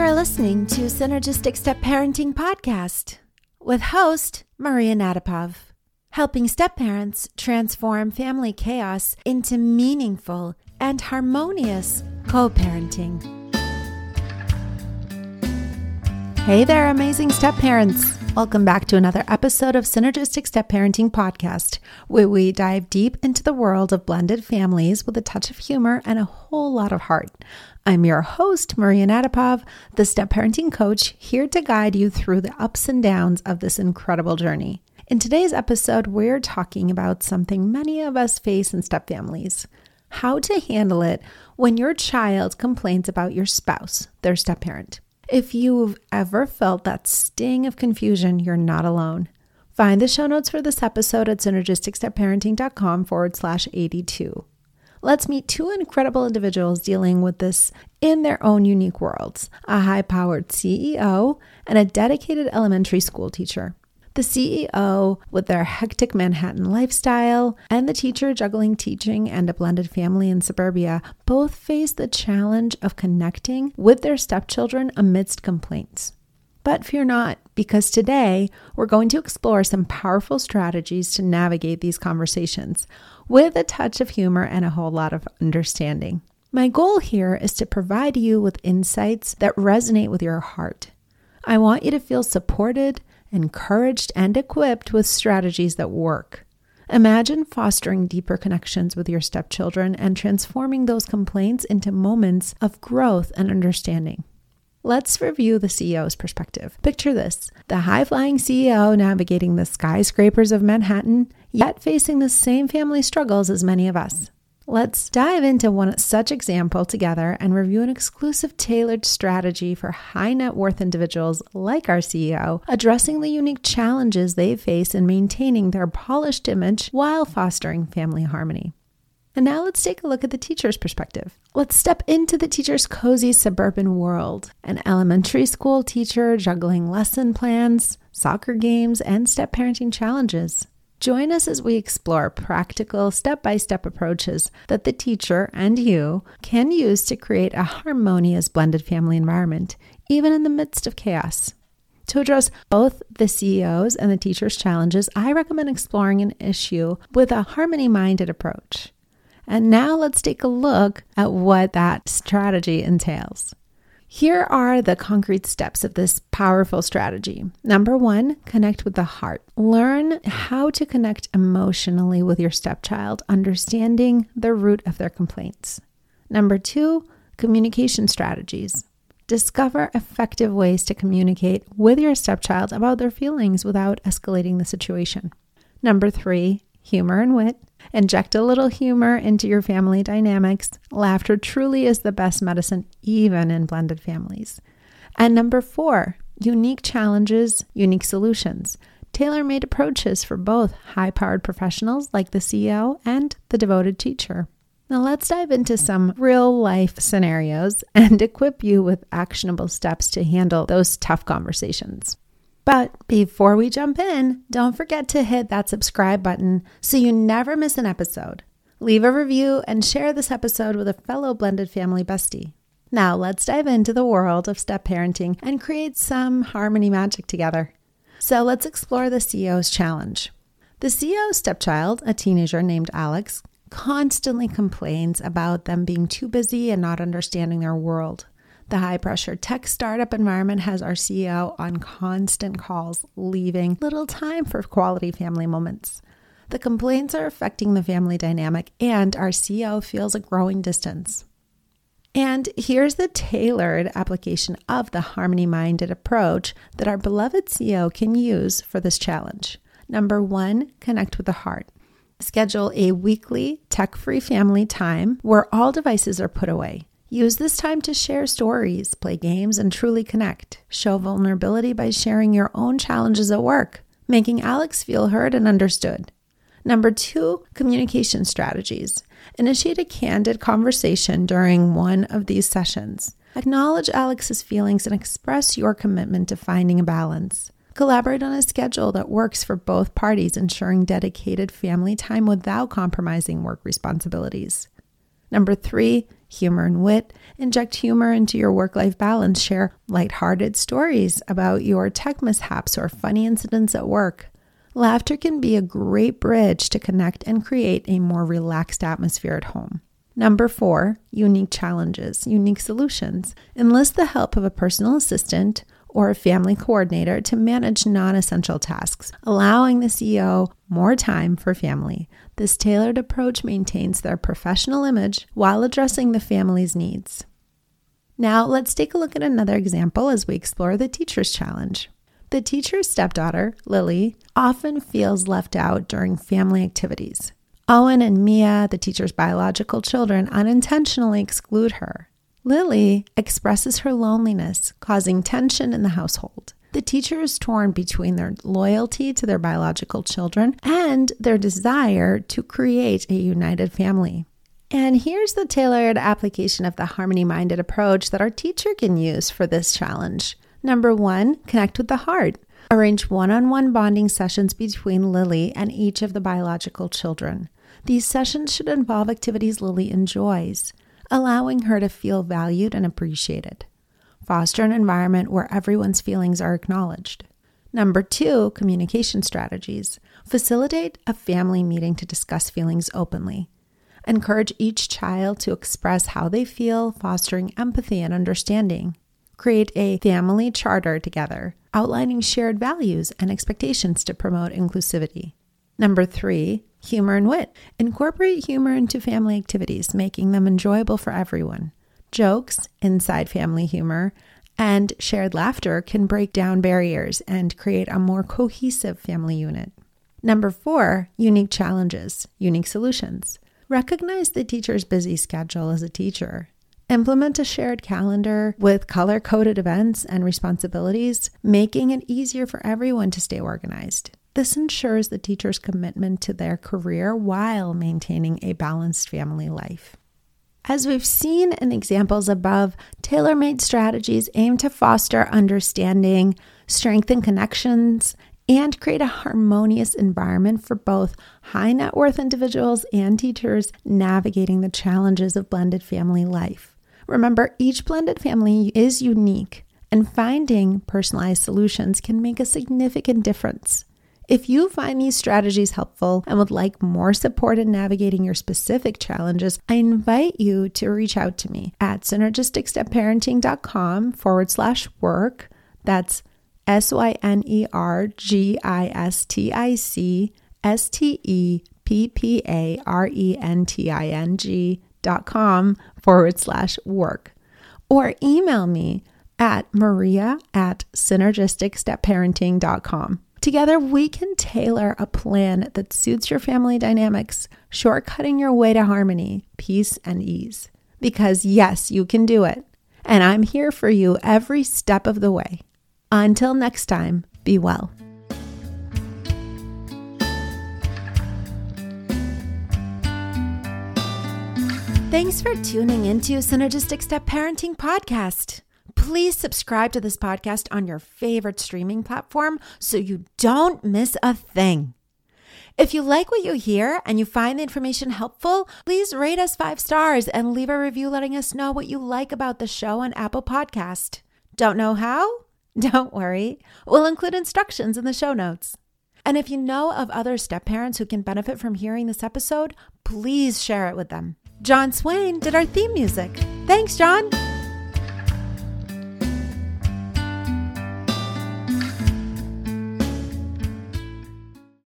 You're listening to Synergistic Step Parenting Podcast with host Maria Natapov, helping step parents transform family chaos into meaningful and harmonious co parenting. Hey there, amazing step parents. Welcome back to another episode of Synergistic Step Parenting Podcast, where we dive deep into the world of blended families with a touch of humor and a whole lot of heart. I'm your host, Maria Natapov, the step parenting coach, here to guide you through the ups and downs of this incredible journey. In today's episode, we're talking about something many of us face in step families how to handle it when your child complains about your spouse, their step parent. If you've ever felt that sting of confusion, you're not alone. Find the show notes for this episode at synergisticstepparenting.com forward slash 82. Let's meet two incredible individuals dealing with this in their own unique worlds a high powered CEO and a dedicated elementary school teacher. The CEO, with their hectic Manhattan lifestyle, and the teacher juggling teaching and a blended family in suburbia, both face the challenge of connecting with their stepchildren amidst complaints. But fear not, because today we're going to explore some powerful strategies to navigate these conversations with a touch of humor and a whole lot of understanding. My goal here is to provide you with insights that resonate with your heart. I want you to feel supported encouraged, and equipped with strategies that work. Imagine fostering deeper connections with your stepchildren and transforming those complaints into moments of growth and understanding. Let's review the CEO's perspective. Picture this the high flying CEO navigating the skyscrapers of Manhattan, yet facing the same family struggles as many of us. Let's dive into one such example together and review an exclusive tailored strategy for high net worth individuals like our CEO, addressing the unique challenges they face in maintaining their polished image while fostering family harmony. And now let's take a look at the teacher's perspective. Let's step into the teacher's cozy suburban world. An elementary school teacher juggling lesson plans, soccer games, and step parenting challenges. Join us as we explore practical step by step approaches that the teacher and you can use to create a harmonious blended family environment, even in the midst of chaos. To address both the CEO's and the teacher's challenges, I recommend exploring an issue with a harmony minded approach. And now let's take a look at what that strategy entails. Here are the concrete steps of this powerful strategy. Number one, connect with the heart. Learn how to connect emotionally with your stepchild, understanding the root of their complaints. Number two, communication strategies. Discover effective ways to communicate with your stepchild about their feelings without escalating the situation. Number three, humor and wit. Inject a little humor into your family dynamics. Laughter truly is the best medicine, even in blended families. And number four, unique challenges, unique solutions. Tailor made approaches for both high powered professionals like the CEO and the devoted teacher. Now, let's dive into some real life scenarios and equip you with actionable steps to handle those tough conversations. But before we jump in, don't forget to hit that subscribe button so you never miss an episode. Leave a review and share this episode with a fellow blended family bestie. Now, let's dive into the world of step parenting and create some harmony magic together. So, let's explore the CEO's challenge. The CEO's stepchild, a teenager named Alex, constantly complains about them being too busy and not understanding their world. The high pressure tech startup environment has our CEO on constant calls, leaving little time for quality family moments. The complaints are affecting the family dynamic, and our CEO feels a growing distance. And here's the tailored application of the harmony minded approach that our beloved CEO can use for this challenge. Number one, connect with the heart. Schedule a weekly tech free family time where all devices are put away. Use this time to share stories, play games, and truly connect. Show vulnerability by sharing your own challenges at work, making Alex feel heard and understood. Number two, communication strategies. Initiate a candid conversation during one of these sessions. Acknowledge Alex's feelings and express your commitment to finding a balance. Collaborate on a schedule that works for both parties, ensuring dedicated family time without compromising work responsibilities. Number three, humor and wit, inject humor into your work life balance, share lighthearted stories about your tech mishaps or funny incidents at work. Laughter can be a great bridge to connect and create a more relaxed atmosphere at home. Number four, unique challenges, unique solutions. Enlist the help of a personal assistant or a family coordinator to manage non essential tasks, allowing the CEO more time for family. This tailored approach maintains their professional image while addressing the family's needs. Now, let's take a look at another example as we explore the teacher's challenge. The teacher's stepdaughter, Lily, often feels left out during family activities. Owen and Mia, the teacher's biological children, unintentionally exclude her. Lily expresses her loneliness, causing tension in the household. The teacher is torn between their loyalty to their biological children and their desire to create a united family. And here's the tailored application of the harmony minded approach that our teacher can use for this challenge. Number one, connect with the heart. Arrange one on one bonding sessions between Lily and each of the biological children. These sessions should involve activities Lily enjoys allowing her to feel valued and appreciated. Foster an environment where everyone's feelings are acknowledged. Number two, communication strategies. Facilitate a family meeting to discuss feelings openly. Encourage each child to express how they feel, fostering empathy and understanding. Create a family charter together, outlining shared values and expectations to promote inclusivity. Number three, humor and wit. Incorporate humor into family activities, making them enjoyable for everyone. Jokes, inside family humor, and shared laughter can break down barriers and create a more cohesive family unit. Number four, unique challenges, unique solutions. Recognize the teacher's busy schedule as a teacher. Implement a shared calendar with color coded events and responsibilities, making it easier for everyone to stay organized. This ensures the teacher's commitment to their career while maintaining a balanced family life. As we've seen in examples above, tailor made strategies aim to foster understanding, strengthen connections, and create a harmonious environment for both high net worth individuals and teachers navigating the challenges of blended family life. Remember, each blended family is unique, and finding personalized solutions can make a significant difference. If you find these strategies helpful and would like more support in navigating your specific challenges, I invite you to reach out to me at synergisticstepparenting.com forward slash work. That's S Y N E R G I S T I C S T E P P A R E N T I N G dot com forward slash work. Or email me at maria at synergisticstepparenting.com. Together, we can tailor a plan that suits your family dynamics, shortcutting your way to harmony, peace, and ease. Because yes, you can do it. And I'm here for you every step of the way. Until next time, be well. Thanks for tuning into Synergistic Step Parenting Podcast. Please subscribe to this podcast on your favorite streaming platform so you don't miss a thing. If you like what you hear and you find the information helpful, please rate us five stars and leave a review letting us know what you like about the show on Apple Podcast. Don't know how? Don't worry. We'll include instructions in the show notes. And if you know of other step parents who can benefit from hearing this episode, please share it with them. John Swain did our theme music. Thanks, John.